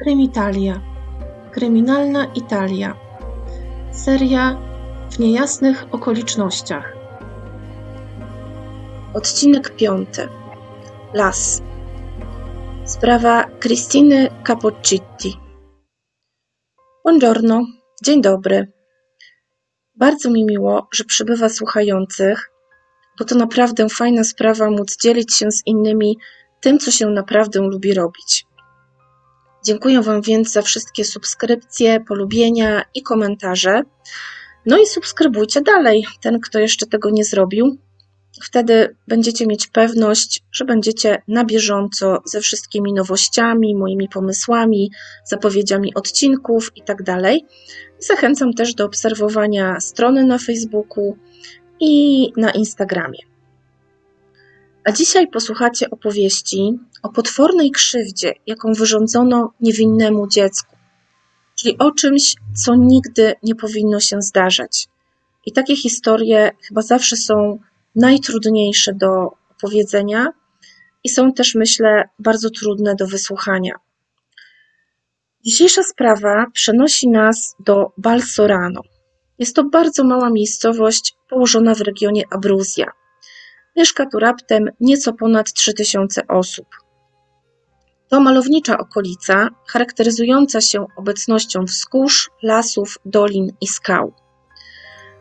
Krymitalia. Kryminalna Italia. Seria w niejasnych okolicznościach. Odcinek piąty. Las. Sprawa Christiny Capoccitti. Buongiorno. Dzień dobry. Bardzo mi miło, że przybywa słuchających, bo to naprawdę fajna sprawa móc dzielić się z innymi tym, co się naprawdę lubi robić. Dziękuję Wam więc za wszystkie subskrypcje, polubienia i komentarze. No i subskrybujcie dalej, ten, kto jeszcze tego nie zrobił. Wtedy będziecie mieć pewność, że będziecie na bieżąco ze wszystkimi nowościami, moimi pomysłami, zapowiedziami odcinków itd. Tak Zachęcam też do obserwowania strony na Facebooku i na Instagramie. A dzisiaj posłuchacie opowieści o potwornej krzywdzie, jaką wyrządzono niewinnemu dziecku, czyli o czymś, co nigdy nie powinno się zdarzać. I takie historie chyba zawsze są najtrudniejsze do opowiedzenia i są też, myślę, bardzo trudne do wysłuchania. Dzisiejsza sprawa przenosi nas do Balsorano. Jest to bardzo mała miejscowość położona w regionie Abruzja. Mieszka tu raptem nieco ponad 3000 osób. To malownicza okolica, charakteryzująca się obecnością wzgórz, lasów, dolin i skał.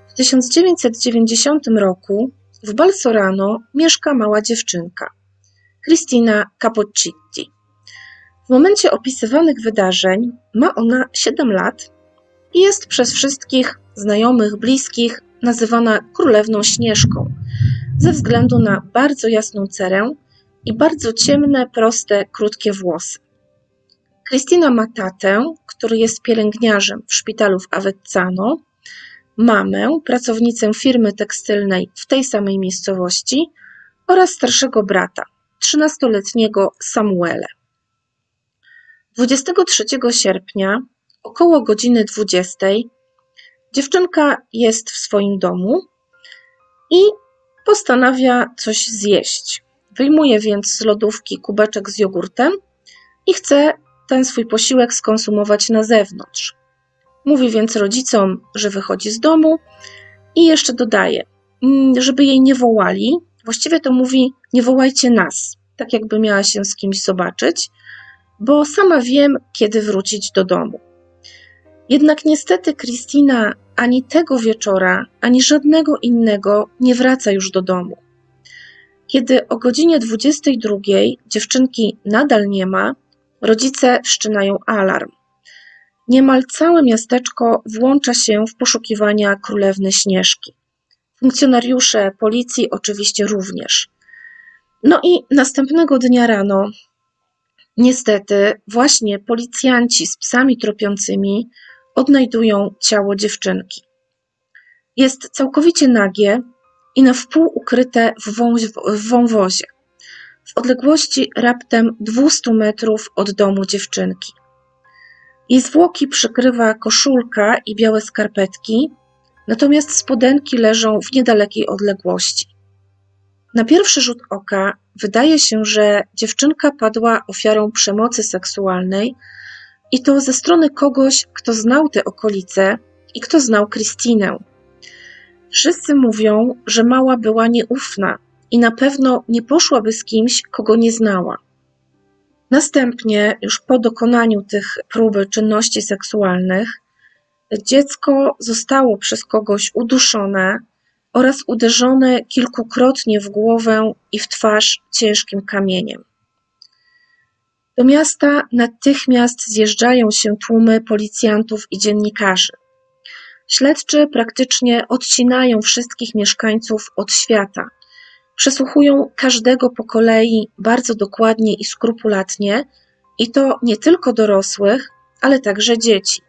W 1990 roku w Balsorano mieszka mała dziewczynka, Cristina Capoccitti. W momencie opisywanych wydarzeń ma ona 7 lat i jest przez wszystkich znajomych, bliskich nazywana królewną Śnieżką ze względu na bardzo jasną cerę i bardzo ciemne, proste, krótkie włosy. Christina ma tatę, który jest pielęgniarzem w szpitalu w Avezzano, mamę, pracownicę firmy tekstylnej w tej samej miejscowości oraz starszego brata, 13-letniego Samuele. 23 sierpnia około godziny 20 dziewczynka jest w swoim domu i postanawia coś zjeść. Wyjmuje więc z lodówki kubeczek z jogurtem i chce ten swój posiłek skonsumować na zewnątrz. Mówi więc rodzicom, że wychodzi z domu i jeszcze dodaje, mm, żeby jej nie wołali. Właściwie to mówi: Nie wołajcie nas, tak jakby miała się z kimś zobaczyć, bo sama wiem, kiedy wrócić do domu. Jednak niestety Kristina ani tego wieczora, ani żadnego innego nie wraca już do domu. Kiedy o godzinie 22 dziewczynki nadal nie ma, rodzice wszczynają alarm. Niemal całe miasteczko włącza się w poszukiwania królewny Śnieżki. Funkcjonariusze policji oczywiście również. No i następnego dnia rano, niestety, właśnie policjanci z psami tropiącymi odnajdują ciało dziewczynki. Jest całkowicie nagie i na wpół ukryte w, w wąwozie, w odległości raptem 200 metrów od domu dziewczynki. Jej zwłoki przykrywa koszulka i białe skarpetki, natomiast spodenki leżą w niedalekiej odległości. Na pierwszy rzut oka wydaje się, że dziewczynka padła ofiarą przemocy seksualnej i to ze strony kogoś, kto znał te okolice i kto znał Kristinę. Wszyscy mówią, że mała była nieufna i na pewno nie poszłaby z kimś, kogo nie znała. Następnie, już po dokonaniu tych próby czynności seksualnych, dziecko zostało przez kogoś uduszone oraz uderzone kilkukrotnie w głowę i w twarz ciężkim kamieniem. Do miasta natychmiast zjeżdżają się tłumy policjantów i dziennikarzy. Śledczy praktycznie odcinają wszystkich mieszkańców od świata. Przesłuchują każdego po kolei bardzo dokładnie i skrupulatnie, i to nie tylko dorosłych, ale także dzieci.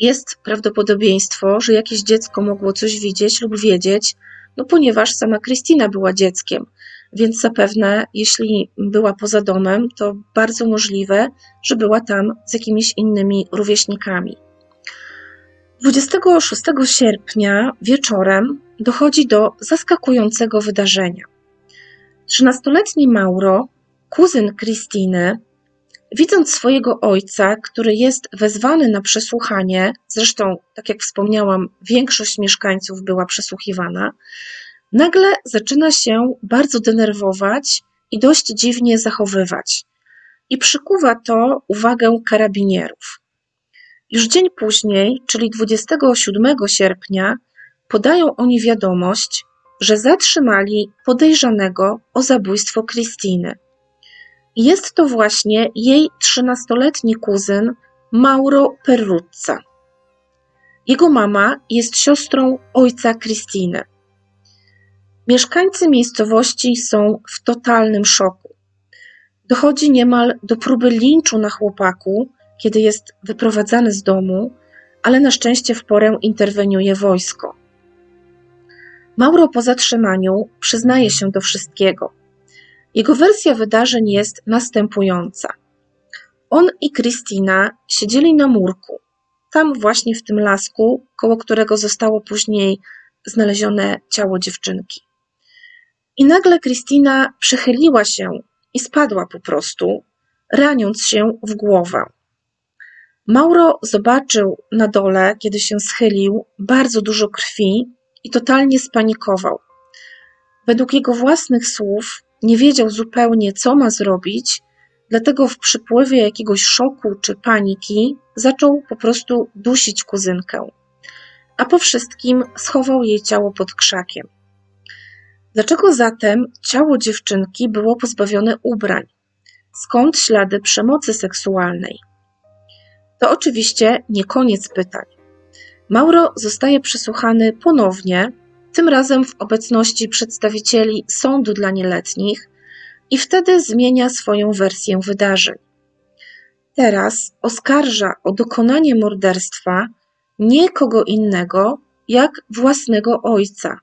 Jest prawdopodobieństwo, że jakieś dziecko mogło coś widzieć lub wiedzieć, no ponieważ sama Kristina była dzieckiem, więc zapewne, jeśli była poza domem, to bardzo możliwe, że była tam z jakimiś innymi rówieśnikami. 26 sierpnia wieczorem dochodzi do zaskakującego wydarzenia. 13-letni Mauro, kuzyn Kristiny, Widząc swojego ojca, który jest wezwany na przesłuchanie, zresztą, tak jak wspomniałam, większość mieszkańców była przesłuchiwana, nagle zaczyna się bardzo denerwować i dość dziwnie zachowywać. I przykuwa to uwagę karabinierów. Już dzień później, czyli 27 sierpnia, podają oni wiadomość, że zatrzymali podejrzanego o zabójstwo Krystyny. Jest to właśnie jej trzynastoletni kuzyn Mauro Perruzza. Jego mama jest siostrą ojca Krystyny. Mieszkańcy miejscowości są w totalnym szoku. Dochodzi niemal do próby linczu na chłopaku, kiedy jest wyprowadzany z domu, ale na szczęście w porę interweniuje wojsko. Mauro po zatrzymaniu przyznaje się do wszystkiego. Jego wersja wydarzeń jest następująca. On i Kristina siedzieli na murku, tam właśnie w tym lasku, koło którego zostało później znalezione ciało dziewczynki. I nagle Kristina przechyliła się i spadła po prostu, raniąc się w głowę. Mauro zobaczył na dole, kiedy się schylił, bardzo dużo krwi i totalnie spanikował. Według jego własnych słów nie wiedział zupełnie, co ma zrobić, dlatego w przypływie jakiegoś szoku czy paniki zaczął po prostu dusić kuzynkę. A po wszystkim schował jej ciało pod krzakiem. Dlaczego zatem ciało dziewczynki było pozbawione ubrań? Skąd ślady przemocy seksualnej? To oczywiście nie koniec pytań. Mauro zostaje przesłuchany ponownie, tym razem w obecności przedstawicieli sądu dla nieletnich, i wtedy zmienia swoją wersję wydarzeń. Teraz oskarża o dokonanie morderstwa nie kogo innego, jak własnego ojca,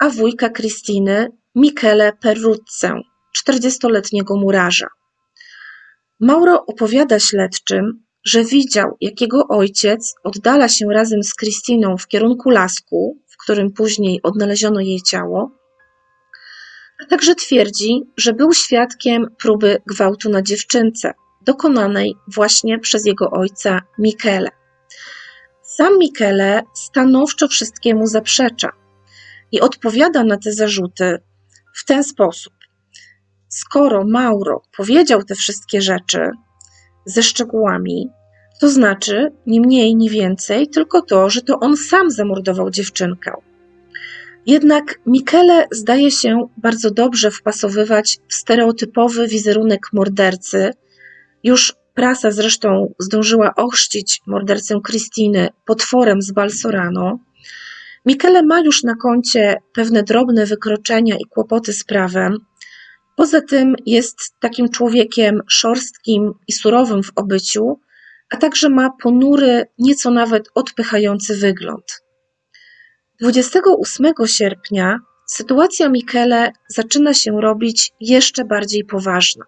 a wujka Krystyny, Michele Perruzzę, 40-letniego murarza. Mauro opowiada śledczym, że widział, jak jego ojciec oddala się razem z Krystyną w kierunku lasku, w którym później odnaleziono jej ciało, a także twierdzi, że był świadkiem próby gwałtu na dziewczynce, dokonanej właśnie przez jego ojca Michele. Sam Michele stanowczo wszystkiemu zaprzecza i odpowiada na te zarzuty w ten sposób. Skoro Mauro powiedział te wszystkie rzeczy ze szczegółami, to znaczy nie mniej, nie więcej, tylko to, że to on sam zamordował dziewczynkę. Jednak Michele zdaje się bardzo dobrze wpasowywać w stereotypowy wizerunek mordercy. Już prasa zresztą zdążyła ochrzcić mordercę Krystyny potworem z Balsorano. Michele ma już na koncie pewne drobne wykroczenia i kłopoty z prawem. Poza tym jest takim człowiekiem szorstkim i surowym w obyciu, a także ma ponury, nieco nawet odpychający wygląd. 28 sierpnia sytuacja Michele zaczyna się robić jeszcze bardziej poważna.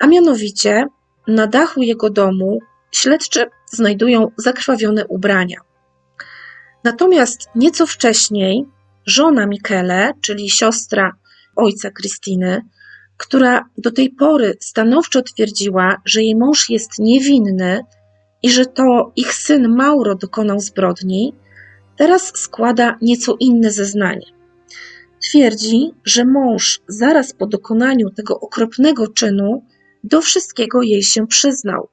A mianowicie na dachu jego domu śledczy znajdują zakrwawione ubrania. Natomiast nieco wcześniej żona Michele, czyli siostra ojca Krystyny, która do tej pory stanowczo twierdziła, że jej mąż jest niewinny i że to ich syn Mauro dokonał zbrodni, teraz składa nieco inne zeznanie. Twierdzi, że mąż zaraz po dokonaniu tego okropnego czynu do wszystkiego jej się przyznał.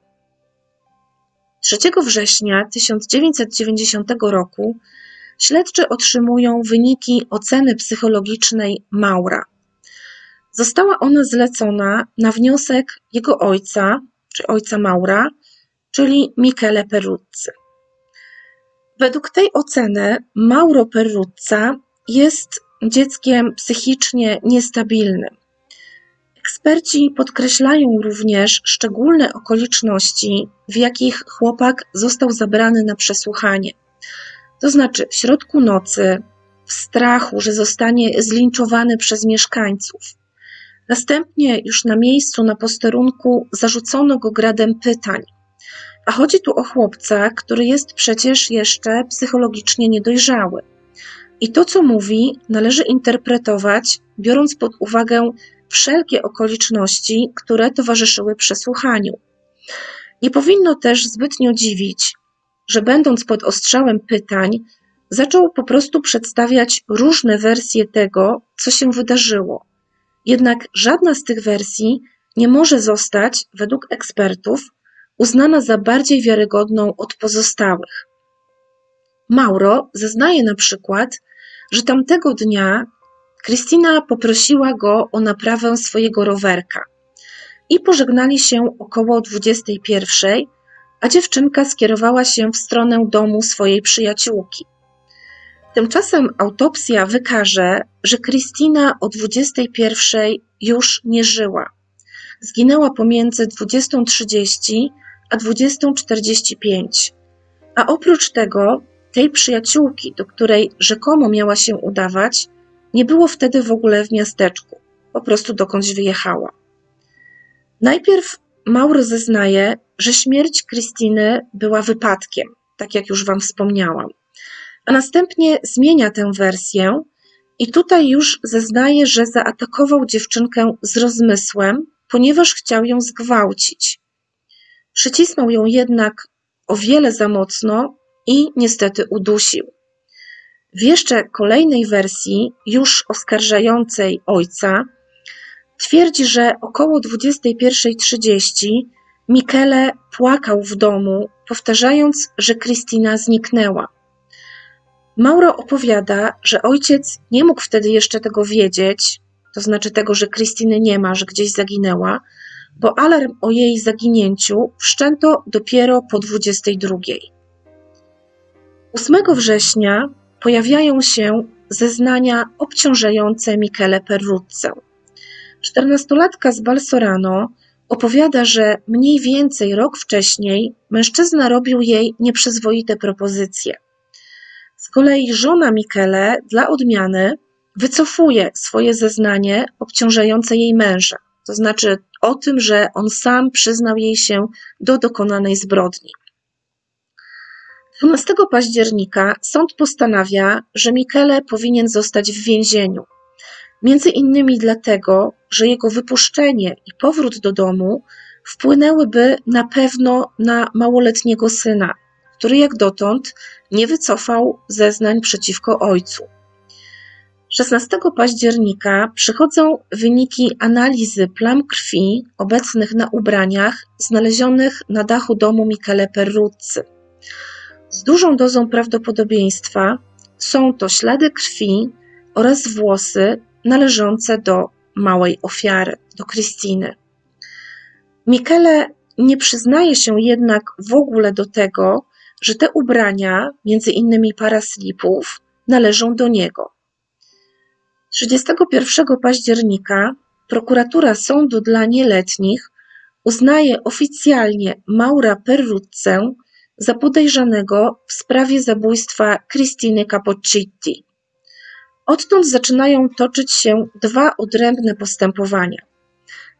3 września 1990 roku śledczy otrzymują wyniki oceny psychologicznej Maura. Została ona zlecona na wniosek jego ojca, czy ojca Maura, czyli Michele Peruzzi. Według tej oceny Mauro Perruzza jest dzieckiem psychicznie niestabilnym. Eksperci podkreślają również szczególne okoliczności, w jakich chłopak został zabrany na przesłuchanie. To znaczy w środku nocy, w strachu, że zostanie zlinczowany przez mieszkańców. Następnie już na miejscu, na posterunku, zarzucono go gradem pytań. A chodzi tu o chłopca, który jest przecież jeszcze psychologicznie niedojrzały. I to, co mówi, należy interpretować, biorąc pod uwagę wszelkie okoliczności, które towarzyszyły przesłuchaniu. Nie powinno też zbytnio dziwić, że będąc pod ostrzałem pytań, zaczął po prostu przedstawiać różne wersje tego, co się wydarzyło. Jednak żadna z tych wersji nie może zostać, według ekspertów, uznana za bardziej wiarygodną od pozostałych. Mauro zeznaje na przykład, że tamtego dnia Krystyna poprosiła go o naprawę swojego rowerka i pożegnali się około 21, a dziewczynka skierowała się w stronę domu swojej przyjaciółki. Tymczasem autopsja wykaże, że Krystyna o 21 już nie żyła. Zginęła pomiędzy 20.30 a 20.45. A oprócz tego, tej przyjaciółki, do której rzekomo miała się udawać, nie było wtedy w ogóle w miasteczku. Po prostu dokądś wyjechała. Najpierw Mauro zeznaje, że śmierć Krystyny była wypadkiem, tak jak już Wam wspomniałam a następnie zmienia tę wersję i tutaj już zeznaje, że zaatakował dziewczynkę z rozmysłem, ponieważ chciał ją zgwałcić. Przycisnął ją jednak o wiele za mocno i niestety udusił. W jeszcze kolejnej wersji, już oskarżającej ojca, twierdzi, że około 21.30 Michele płakał w domu, powtarzając, że Krystyna zniknęła. Mauro opowiada, że ojciec nie mógł wtedy jeszcze tego wiedzieć, to znaczy tego, że Krystyny nie ma, że gdzieś zaginęła, bo alarm o jej zaginięciu wszczęto dopiero po 22. 8 września pojawiają się zeznania obciążające Michele Perruzzę. Czternastolatka z Balsorano opowiada, że mniej więcej rok wcześniej mężczyzna robił jej nieprzyzwoite propozycje. Z kolei żona Michele dla odmiany wycofuje swoje zeznanie obciążające jej męża, to znaczy o tym, że on sam przyznał jej się do dokonanej zbrodni. 12 października sąd postanawia, że Michele powinien zostać w więzieniu. Między innymi dlatego, że jego wypuszczenie i powrót do domu wpłynęłyby na pewno na małoletniego syna, który jak dotąd nie wycofał zeznań przeciwko ojcu. 16 października przychodzą wyniki analizy plam krwi obecnych na ubraniach znalezionych na dachu domu Michele Perruzzi. Z dużą dozą prawdopodobieństwa są to ślady krwi oraz włosy należące do małej ofiary, do Krystyny. Michele nie przyznaje się jednak w ogóle do tego, że te ubrania, między innymi para slipów, należą do niego. 31 października prokuratura sądu dla nieletnich uznaje oficjalnie Maura Perruzzę za podejrzanego w sprawie zabójstwa Christiny Capoccitti. Odtąd zaczynają toczyć się dwa odrębne postępowania.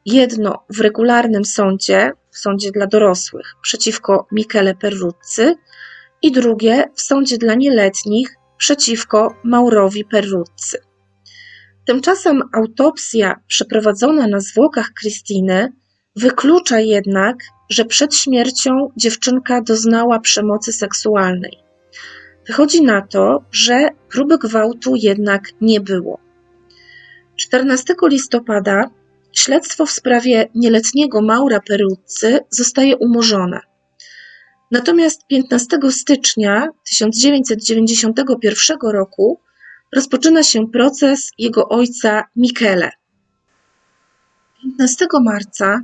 Jedno w regularnym sądzie, w sądzie dla dorosłych, przeciwko Michele Perruzzi i drugie w sądzie dla nieletnich przeciwko Maurowi Perruzzi. Tymczasem autopsja przeprowadzona na zwłokach Krystyny wyklucza jednak, że przed śmiercią dziewczynka doznała przemocy seksualnej. Wychodzi na to, że próby gwałtu jednak nie było. 14 listopada śledztwo w sprawie nieletniego Maura Peruzzi zostaje umorzone. Natomiast 15 stycznia 1991 roku rozpoczyna się proces jego ojca Michele. 15 marca,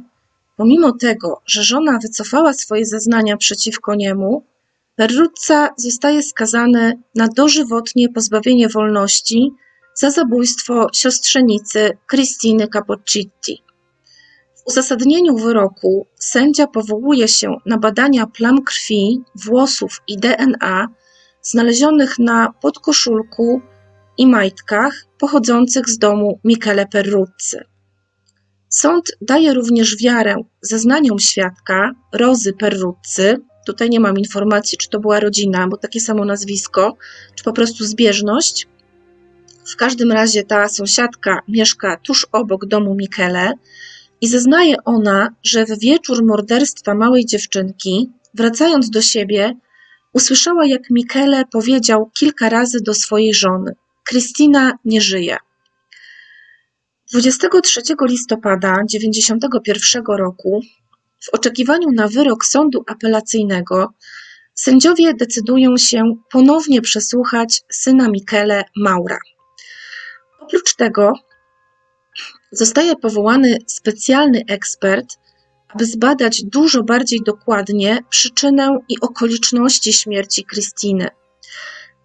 pomimo tego, że żona wycofała swoje zeznania przeciwko niemu, Perruzza zostaje skazany na dożywotnie pozbawienie wolności za zabójstwo siostrzenicy Christiny Capoccitti. W uzasadnieniu wyroku sędzia powołuje się na badania plam krwi, włosów i DNA znalezionych na podkoszulku i majtkach pochodzących z domu Michele Perruzzi. Sąd daje również wiarę zeznaniom świadka Rozy Perruzzi, tutaj nie mam informacji, czy to była rodzina, bo takie samo nazwisko, czy po prostu zbieżność, W każdym razie ta sąsiadka mieszka tuż obok domu Mikele i zeznaje ona, że w wieczór morderstwa małej dziewczynki, wracając do siebie, usłyszała, jak Mikele powiedział kilka razy do swojej żony: Kristina nie żyje. 23 listopada 1991 roku, w oczekiwaniu na wyrok sądu apelacyjnego, sędziowie decydują się ponownie przesłuchać syna Mikele Maura. Oprócz tego zostaje powołany specjalny ekspert, aby zbadać dużo bardziej dokładnie przyczynę i okoliczności śmierci Krystyny.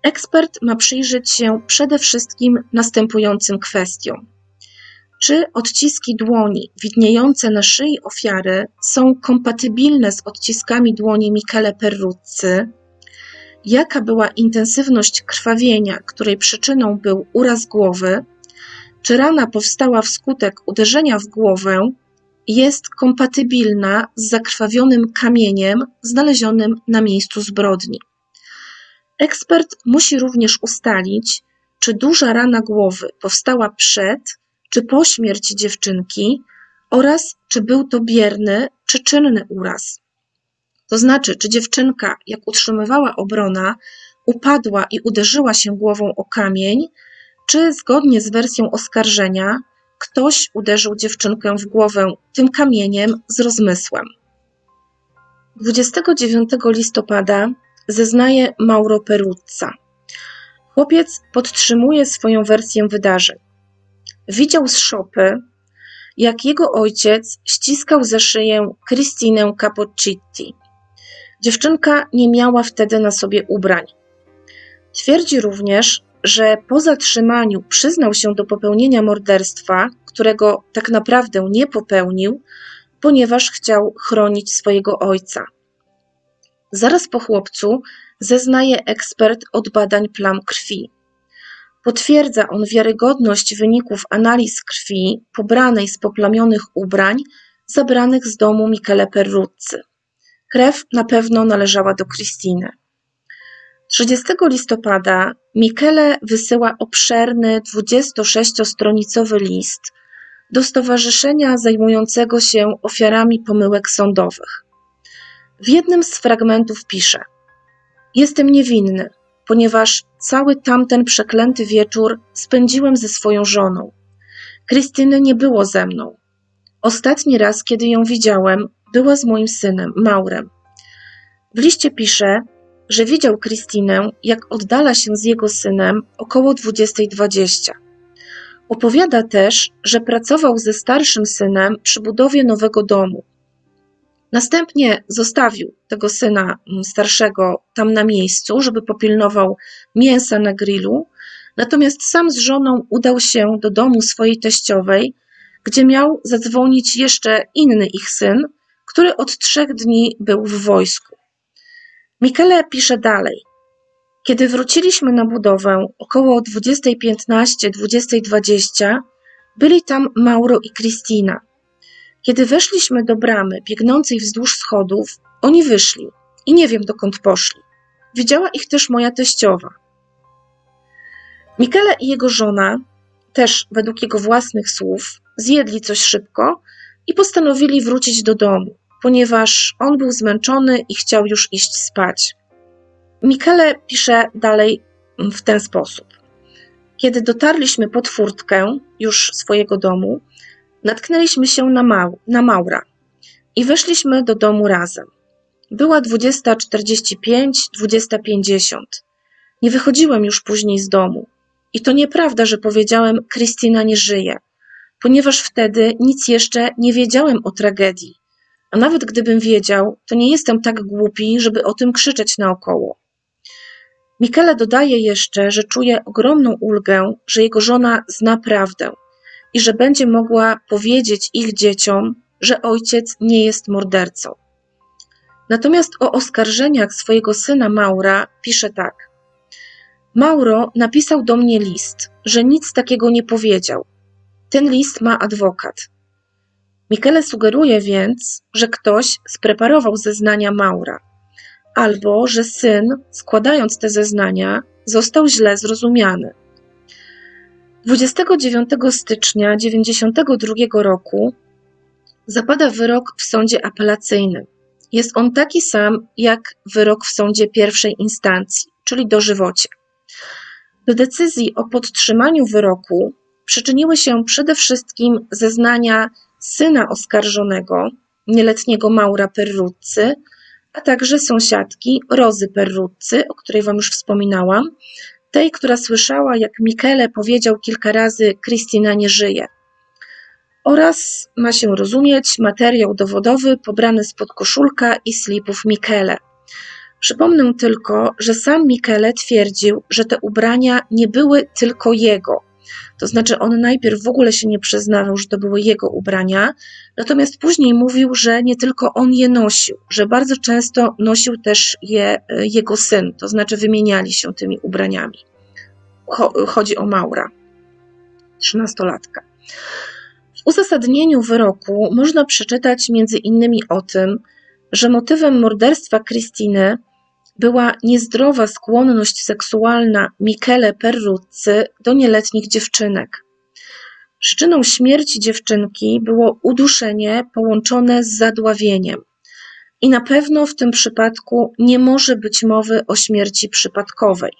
Ekspert ma przyjrzeć się przede wszystkim następującym kwestiom. Czy odciski dłoni widniejące na szyi ofiary są kompatybilne z odciskami dłoni Michele Perruzzi? Jaka była intensywność krwawienia, której przyczyną był uraz głowy? Czy rana powstała wskutek uderzenia w głowę? Jest kompatybilna z zakrwawionym kamieniem znalezionym na miejscu zbrodni. Ekspert musi również ustalić, czy duża rana głowy powstała przed czy po śmierci dziewczynki oraz czy był to bierny czy czynny uraz. To znaczy, czy dziewczynka, jak utrzymywała obrona, upadła i uderzyła się głową o kamień, czy zgodnie z wersją oskarżenia ktoś uderzył dziewczynkę w głowę tym kamieniem z rozmysłem. 29 listopada zeznaje Mauro Peruzza. Chłopiec podtrzymuje swoją wersję wydarzeń. Widział z szopy, jak jego ojciec ściskał za szyję Christinę Capoccitti. Dziewczynka nie miała wtedy na sobie ubrań. Twierdzi również, że po zatrzymaniu przyznał się do popełnienia morderstwa, którego tak naprawdę nie popełnił, ponieważ chciał chronić swojego ojca. Zaraz po chłopcu zeznaje ekspert od badań plam krwi. Potwierdza on wiarygodność wyników analiz krwi pobranej z poplamionych ubrań zabranych z domu Michele Perruzzi. Krew na pewno należała do Kristiny. 30 listopada Michele wysyła obszerny 26-stronicowy list do stowarzyszenia zajmującego się ofiarami pomyłek sądowych. W jednym z fragmentów pisze: Jestem niewinny, ponieważ cały tamten przeklęty wieczór spędziłem ze swoją żoną. Krystyny nie było ze mną. Ostatni raz, kiedy ją widziałem, była z moim synem, Maurem. W liście pisze, że widział Krystynę, jak oddala się z jego synem około 20.20. Opowiada też, że pracował ze starszym synem przy budowie nowego domu. Następnie zostawił tego syna mm, starszego tam na miejscu, żeby popilnował mięsa na grillu, natomiast sam z żoną udał się do domu swojej teściowej, gdzie miał zadzwonić jeszcze inny ich syn, który od trzech dni był w wojsku. Michele pisze dalej. Kiedy wróciliśmy na budowę około 20.15-20.20, byli tam Mauro i Kristina. Kiedy weszliśmy do bramy biegnącej wzdłuż schodów, oni wyszli i nie wiem dokąd poszli. Widziała ich też moja teściowa. Michele i jego żona, też według jego własnych słów, zjedli coś szybko i postanowili wrócić do domu, ponieważ on był zmęczony i chciał już iść spać. Michele pisze dalej w ten sposób. Kiedy dotarliśmy pod furtkę już swojego domu, natknęliśmy się na, Mał, na Maura i weszliśmy do domu razem. Była 20.45, 20.50. Nie wychodziłem już później z domu. I to nieprawda, że powiedziałem, Krystyna nie żyje, ponieważ wtedy nic jeszcze nie wiedziałem o tragedii. A nawet gdybym wiedział, to nie jestem tak głupi, żeby o tym krzyczeć naokoło. Michele dodaje jeszcze, że czuje ogromną ulgę, że jego żona zna prawdę i że będzie mogła powiedzieć ich dzieciom, że ojciec nie jest mordercą. Natomiast o oskarżeniach swojego syna Maura pisze tak. Mauro napisał do mnie list, że nic takiego nie powiedział. Ten list ma adwokat. Michele sugeruje więc, że ktoś spreparował zeznania Maura, albo że syn, składając te zeznania, został źle zrozumiany. 29 stycznia 1992 roku zapada wyrok w sądzie apelacyjnym. Jest on taki sam jak wyrok w sądzie pierwszej instancji, czyli dożywocie. Do decyzji o podtrzymaniu wyroku przyczyniły się przede wszystkim zeznania syna oskarżonego, nieletniego Maura Perruzzy, a także sąsiadki Rozy Perruzzy, o której Wam już wspominałam, tej, która słyszała, jak Michele powiedział kilka razy: Kristina nie żyje. Oraz ma się rozumieć materiał dowodowy pobrany spod koszulka i slipów Michele. Przypomnę tylko, że sam Michele twierdził, że te ubrania nie były tylko jego. To znaczy, on najpierw w ogóle się nie przyznawał, że to były jego ubrania, natomiast później mówił, że nie tylko on je nosił, że bardzo często nosił też je e, jego syn, to znaczy wymieniali się tymi ubraniami. Chodzi o Maura, trzynastolatka. W uzasadnieniu wyroku można przeczytać między innymi o tym, że motywem morderstwa Krystyny była niezdrowa skłonność seksualna Michele Perruzzy do nieletnich dziewczynek. Przyczyną śmierci dziewczynki było uduszenie połączone z zadławieniem. I na pewno w tym przypadku nie może być mowy o śmierci przypadkowej.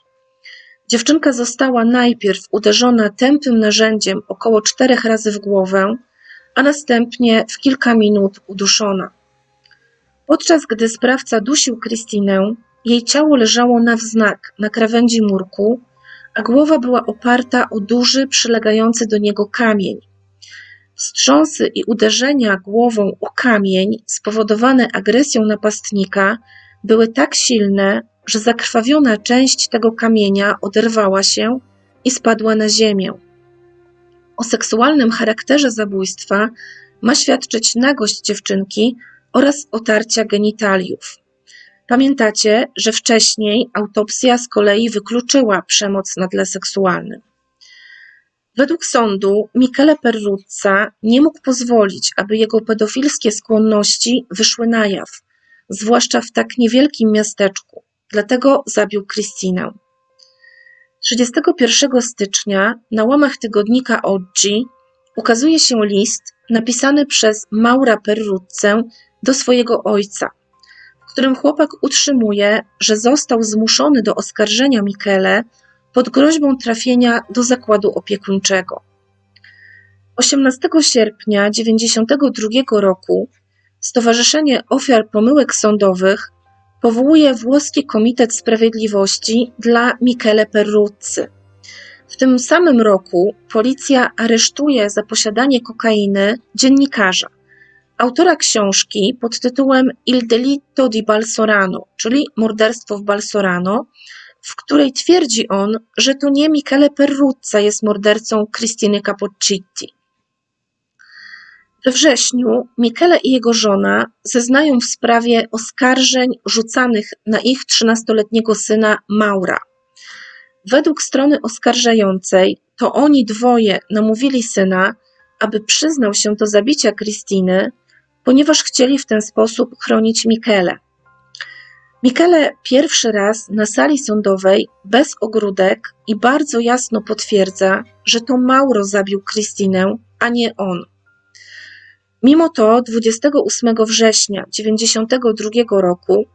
Dziewczynka została najpierw uderzona tępym narzędziem około czterech razy w głowę, a następnie w kilka minut uduszona. Podczas gdy sprawca dusił Krystynę, jej ciało leżało na wznak na krawędzi murku, a głowa była oparta o duży, przylegający do niego kamień. Wstrząsy i uderzenia głową o kamień spowodowane agresją napastnika były tak silne, że zakrwawiona część tego kamienia oderwała się i spadła na ziemię. O seksualnym charakterze zabójstwa ma świadczyć nagość dziewczynki oraz otarcia genitaliów. Pamiętacie, że wcześniej autopsja z kolei wykluczyła przemoc na tle seksualnym. Według sądu Michele Perruzza nie mógł pozwolić, aby jego pedofilskie skłonności wyszły na jaw, zwłaszcza w tak niewielkim miasteczku, dlatego zabił Krystynę. 31 stycznia na łamach tygodnika Oggi ukazuje się list napisany przez Maura Perruzzę do swojego ojca – którym chłopak utrzymuje, że został zmuszony do oskarżenia Michele pod groźbą trafienia do zakładu opiekuńczego. 18 sierpnia 1992 roku Stowarzyszenie Ofiar Pomyłek Sądowych powołuje włoski Komitet Sprawiedliwości dla Michele Perruzzy. W tym samym roku policja aresztuje za posiadanie kokainy dziennikarza – autora książki pod tytułem Il delitto di Balsorano, czyli Morderstwo w Balsorano, w której twierdzi on, że to nie Michele Perruzza jest mordercą Cristiny Capoccitti. We wrześniu Michele i jego żona zeznają w sprawie oskarżeń rzucanych na ich trzynastoletniego syna Maura. Według strony oskarżającej to oni dwoje namówili syna, aby przyznał się do zabicia Kristiny ponieważ chcieli w ten sposób chronić Michele. Michele pierwszy raz na sali sądowej bez ogródek i bardzo jasno potwierdza, że to Mauro zabił Krystynę, a nie on. Mimo to 28 września 1992 roku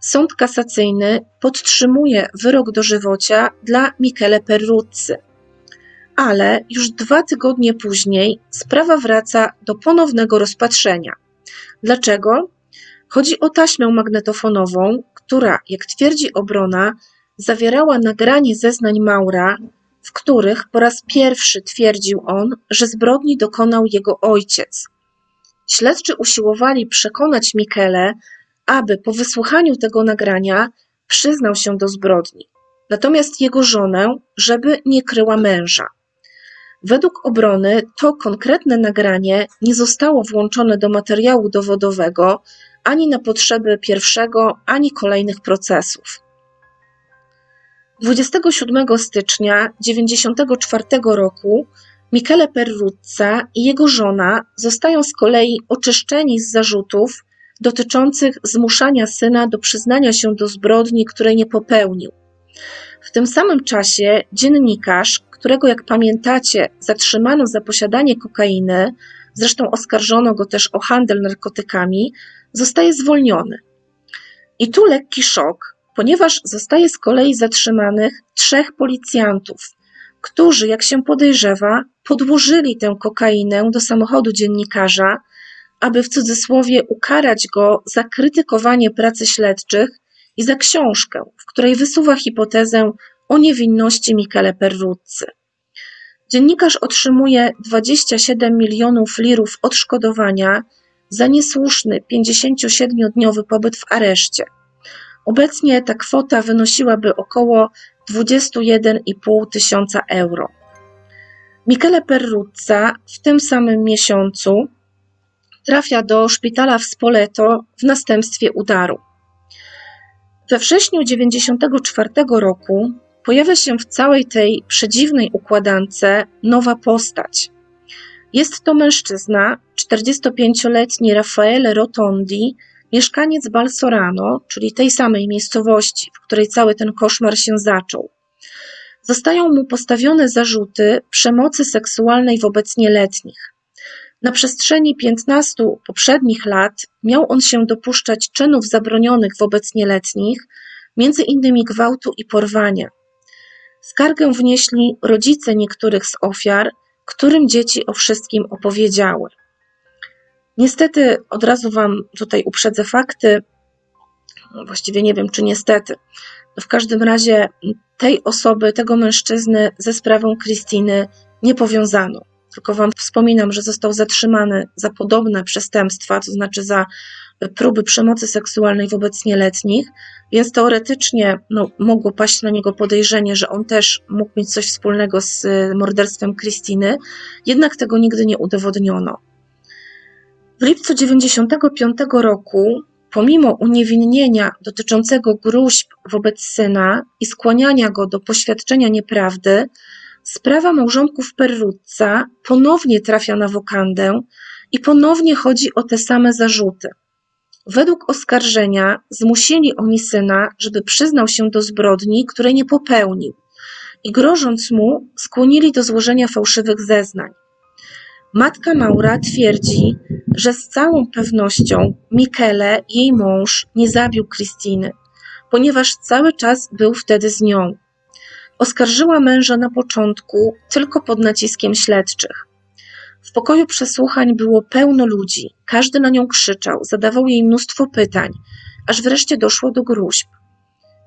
sąd kasacyjny podtrzymuje wyrok dożywocia dla Michele Perruzzy. Ale już dwa tygodnie później sprawa wraca do ponownego rozpatrzenia – Dlaczego? Chodzi o taśmę magnetofonową, która, jak twierdzi obrona, zawierała nagranie zeznań Maura, w których po raz pierwszy twierdził on, że zbrodni dokonał jego ojciec. Śledczy usiłowali przekonać Michele, aby po wysłuchaniu tego nagrania przyznał się do zbrodni, natomiast jego żonę, żeby nie kryła męża. Według obrony to konkretne nagranie nie zostało włączone do materiału dowodowego ani na potrzeby pierwszego, ani kolejnych procesów. 27 stycznia 1994 roku Michele Perruzza i jego żona zostają z kolei oczyszczeni z zarzutów dotyczących zmuszania syna do przyznania się do zbrodni, której nie popełnił. W tym samym czasie dziennikarz, którego, jak pamiętacie, zatrzymano za posiadanie kokainy, zresztą oskarżono go też o handel narkotykami, zostaje zwolniony. I tu lekki szok, ponieważ zostaje z kolei zatrzymanych trzech policjantów, którzy, jak się podejrzewa, podłożyli tę kokainę do samochodu dziennikarza, aby w cudzysłowie ukarać go za krytykowanie pracy śledczych i za książkę, w której wysuwa hipotezę o niewinności Michele Perruzzy. Dziennikarz otrzymuje 27 milionów lirów odszkodowania za niesłuszny 57-dniowy pobyt w areszcie. Obecnie ta kwota wynosiłaby około 21,5 tysiąca euro. Michele Perruzza w tym samym miesiącu trafia do szpitala w Spoleto w następstwie udaru. We wrześniu 1994 roku pojawia się w całej tej przedziwnej układance nowa postać. Jest to mężczyzna, 45-letni Raffaele Rotondi, mieszkaniec Balsorano, czyli tej samej miejscowości, w której cały ten koszmar się zaczął. Zostają mu postawione zarzuty przemocy seksualnej wobec nieletnich. Na przestrzeni 15 poprzednich lat miał on się dopuszczać czynów zabronionych wobec nieletnich, między innymi gwałtu i porwania. Skargę wnieśli rodzice niektórych z ofiar, którym dzieci o wszystkim opowiedziały. Niestety, od razu Wam tutaj uprzedzę fakty, właściwie nie wiem, czy niestety. W każdym razie tej osoby, tego mężczyzny ze sprawą Krystyny nie powiązano. Tylko Wam wspominam, że został zatrzymany za podobne przestępstwa, to znaczy za próby przemocy seksualnej wobec nieletnich, więc teoretycznie no, mogło paść na niego podejrzenie, że on też mógł mieć coś wspólnego z morderstwem Krystyny, jednak tego nigdy nie udowodniono. W lipcu 1995 roku, pomimo uniewinnienia dotyczącego gruźb wobec syna i skłaniania go do poświadczenia nieprawdy, sprawa małżonków Perruzza ponownie trafia na wokandę i ponownie chodzi o te same zarzuty. Według oskarżenia zmusili oni syna, żeby przyznał się do zbrodni, której nie popełnił i grożąc mu, skłonili do złożenia fałszywych zeznań. Matka Maura twierdzi, że z całą pewnością Michele, jej mąż, nie zabił Krystyny, ponieważ cały czas był wtedy z nią. Oskarżyła męża na początku tylko pod naciskiem śledczych. W pokoju przesłuchań było pełno ludzi, każdy na nią krzyczał, zadawał jej mnóstwo pytań, aż wreszcie doszło do gruźb.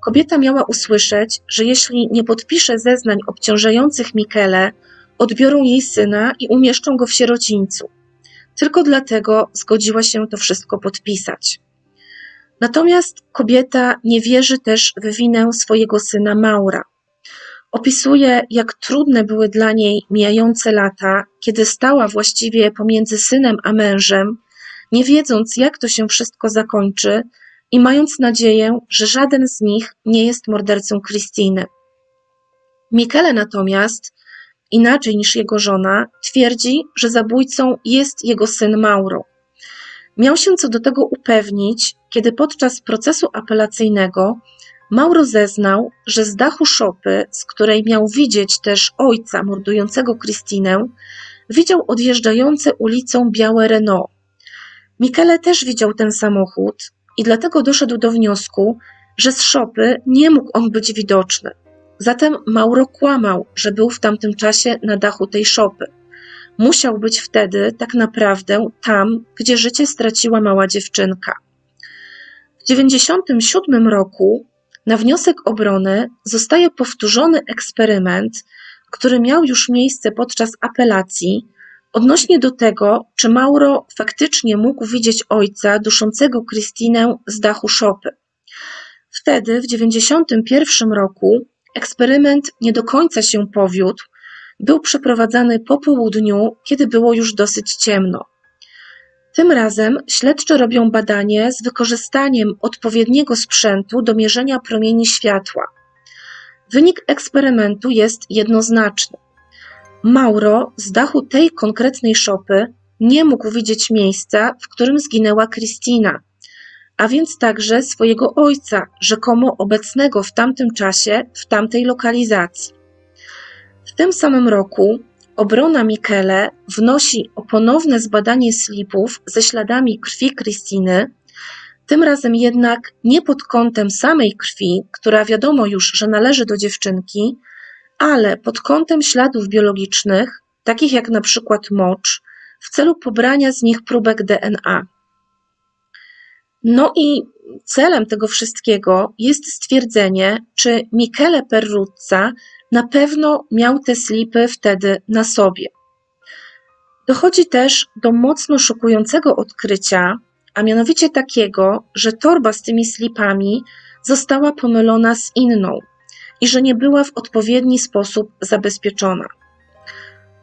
Kobieta miała usłyszeć, że jeśli nie podpisze zeznań obciążających Michele, odbiorą jej syna i umieszczą go w sierocińcu. Tylko dlatego zgodziła się to wszystko podpisać. Natomiast kobieta nie wierzy też w winę swojego syna Maura. Opisuje, jak trudne były dla niej mijające lata, kiedy stała właściwie pomiędzy synem a mężem, nie wiedząc, jak to się wszystko zakończy i mając nadzieję, że żaden z nich nie jest mordercą Krystyny. Michele natomiast inaczej niż jego żona, twierdzi, że zabójcą jest jego syn Mauro. Miał się co do tego upewnić, kiedy podczas procesu apelacyjnego Mauro zeznał, że z dachu szopy, z której miał widzieć też ojca mordującego Krystynę, widział odjeżdżające ulicą białe Renault. Michele też widział ten samochód i dlatego doszedł do wniosku, że z szopy nie mógł on być widoczny. Zatem Mauro kłamał, że był w tamtym czasie na dachu tej szopy. Musiał być wtedy tak naprawdę tam, gdzie życie straciła mała dziewczynka. W 1997 roku na wniosek obrony zostaje powtórzony eksperyment, który miał już miejsce podczas apelacji, odnośnie do tego, czy Mauro faktycznie mógł widzieć ojca duszącego Krystynę z dachu szopy. Wtedy, w 1991 roku, Eksperyment nie do końca się powiódł, był przeprowadzany po południu, kiedy było już dosyć ciemno. Tym razem śledczy robią badanie z wykorzystaniem odpowiedniego sprzętu do mierzenia promieni światła. Wynik eksperymentu jest jednoznaczny. Mauro z dachu tej konkretnej szopy nie mógł widzieć miejsca, w którym zginęła Kristina a więc także swojego ojca, rzekomo obecnego w tamtym czasie, w tamtej lokalizacji. W tym samym roku obrona Michele wnosi o ponowne zbadanie slipów ze śladami krwi Krystyny, tym razem jednak nie pod kątem samej krwi, która wiadomo już, że należy do dziewczynki, ale pod kątem śladów biologicznych, takich jak na przykład mocz, w celu pobrania z nich próbek DNA. No i celem tego wszystkiego jest stwierdzenie, czy Michele Perruzza na pewno miał te slipy wtedy na sobie. Dochodzi też do mocno szokującego odkrycia, a mianowicie takiego, że torba z tymi slipami została pomylona z inną i że nie była w odpowiedni sposób zabezpieczona.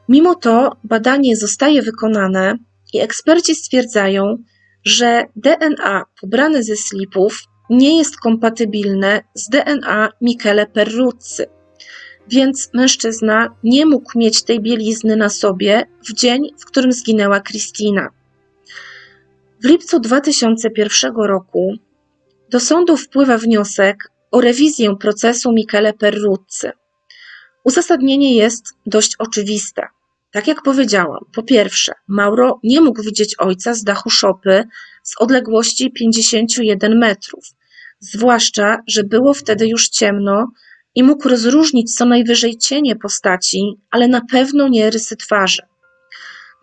Mimo to badanie zostaje wykonane i eksperci stwierdzają, że DNA pobrane ze slipów nie jest kompatybilne z DNA Michele Perruzzy, więc mężczyzna nie mógł mieć tej bielizny na sobie w dzień, w którym zginęła Christina. W lipcu 2001 roku do sądu wpływa wniosek o rewizję procesu Michele Perruzzy. Uzasadnienie jest dość oczywiste. Tak jak powiedziałam, po pierwsze, Mauro nie mógł widzieć ojca z dachu szopy z odległości 51 metrów, zwłaszcza, że było wtedy już ciemno i mógł rozróżnić co najwyżej cienie postaci, ale na pewno nie rysy twarzy.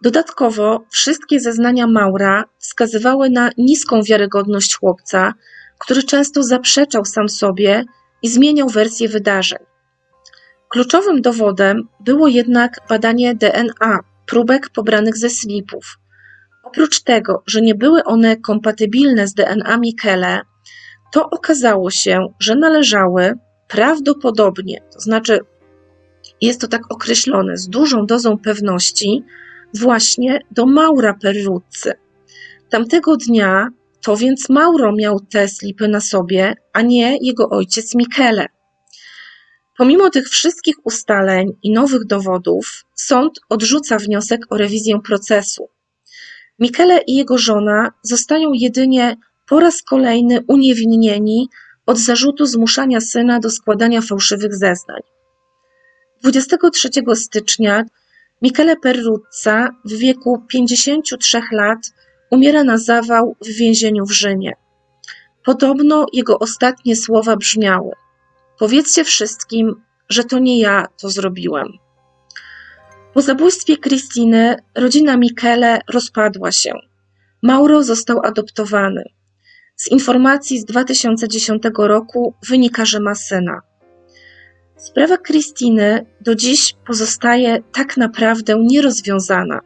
Dodatkowo wszystkie zeznania Maura wskazywały na niską wiarygodność chłopca, który często zaprzeczał sam sobie i zmieniał wersję wydarzeń. Kluczowym dowodem było jednak badanie DNA próbek pobranych ze slipów. Oprócz tego, że nie były one kompatybilne z DNA Michele, to okazało się, że należały prawdopodobnie, to znaczy jest to tak określone z dużą dozą pewności, właśnie do Maura Perruzzy. Tamtego dnia to więc Mauro miał te slipy na sobie, a nie jego ojciec Michele. Pomimo tych wszystkich ustaleń i nowych dowodów, sąd odrzuca wniosek o rewizję procesu. Michele i jego żona zostają jedynie po raz kolejny uniewinnieni od zarzutu zmuszania syna do składania fałszywych zeznań. 23 stycznia Michele Perruzza w wieku 53 lat umiera na zawał w więzieniu w Rzymie. Podobno jego ostatnie słowa brzmiały: Powiedzcie wszystkim, że to nie ja to zrobiłem. Po zabójstwie Krystyny rodzina Michele rozpadła się. Mauro został adoptowany. Z informacji z 2010 roku wynika, że ma syna. Sprawa Krystyny do dziś pozostaje tak naprawdę nierozwiązana.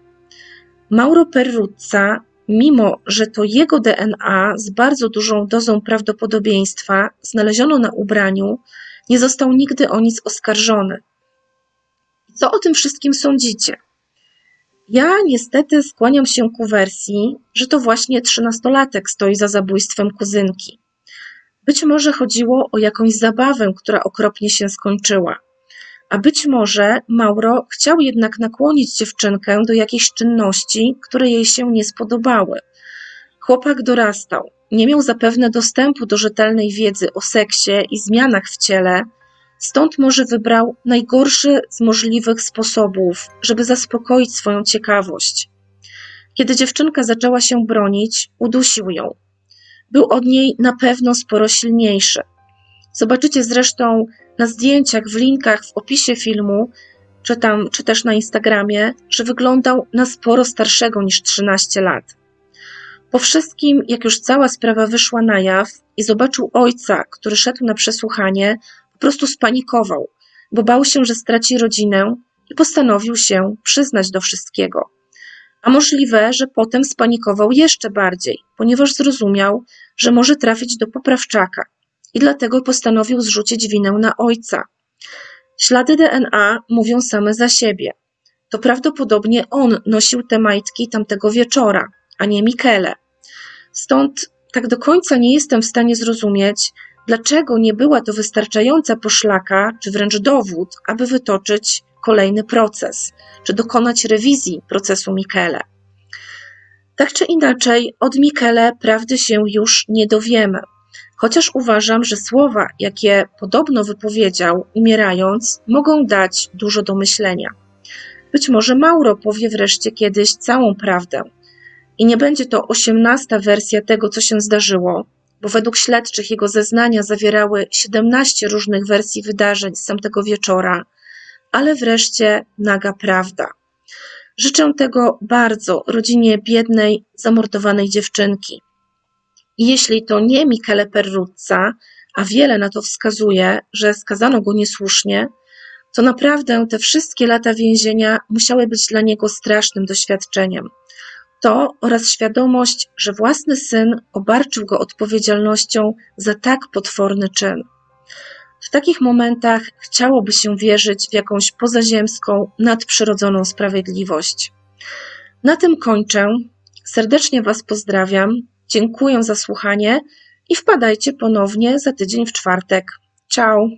Mauro Perruzza, mimo że to jego DNA z bardzo dużą dozą prawdopodobieństwa znaleziono na ubraniu, nie został nigdy o nic oskarżony. Co o tym wszystkim sądzicie? Ja niestety skłaniam się ku wersji, że to właśnie trzynastolatek stoi za zabójstwem kuzynki. Być może chodziło o jakąś zabawę, która okropnie się skończyła. A być może Mauro chciał jednak nakłonić dziewczynkę do jakiejś czynności, które jej się nie spodobały. Chłopak dorastał, nie miał zapewne dostępu do rzetelnej wiedzy o seksie i zmianach w ciele, stąd może wybrał najgorszy z możliwych sposobów, żeby zaspokoić swoją ciekawość. Kiedy dziewczynka zaczęła się bronić, udusił ją. Był od niej na pewno sporo silniejszy. Zobaczycie zresztą na zdjęciach, w linkach, w opisie filmu, czy, tam, czy też na Instagramie, że wyglądał na sporo starszego niż 13 lat. Po wszystkim, jak już cała sprawa wyszła na jaw i zobaczył ojca, który szedł na przesłuchanie, po prostu spanikował, bo bał się, że straci rodzinę i postanowił się przyznać do wszystkiego. A możliwe, że potem spanikował jeszcze bardziej, ponieważ zrozumiał, że może trafić do poprawczaka i dlatego postanowił zrzucić winę na ojca. Ślady DNA mówią same za siebie. To prawdopodobnie on nosił te majtki tamtego wieczora, a nie Michele. Stąd tak do końca nie jestem w stanie zrozumieć, dlaczego nie była to wystarczająca poszlaka, czy wręcz dowód, aby wytoczyć kolejny proces, czy dokonać rewizji procesu Michele. Tak czy inaczej, od Michele prawdy się już nie dowiemy. Chociaż uważam, że słowa, jakie podobno wypowiedział, umierając, mogą dać dużo do myślenia. Być może Mauro powie wreszcie kiedyś całą prawdę. I nie będzie to osiemnasta wersja tego, co się zdarzyło, bo według śledczych jego zeznania zawierały 17 różnych wersji wydarzeń z tamtego wieczora, ale wreszcie naga prawda. Życzę tego bardzo rodzinie biednej, zamordowanej dziewczynki. Jeśli to nie Michele Perruzza, a wiele na to wskazuje, że skazano go niesłusznie, to naprawdę te wszystkie lata więzienia musiały być dla niego strasznym doświadczeniem. To oraz świadomość, że własny syn obarczył go odpowiedzialnością za tak potworny czyn. W takich momentach chciałoby się wierzyć w jakąś pozaziemską, nadprzyrodzoną sprawiedliwość. Na tym kończę. Serdecznie Was pozdrawiam. Dziękuję za słuchanie i wpadajcie ponownie za tydzień w czwartek. Ciao!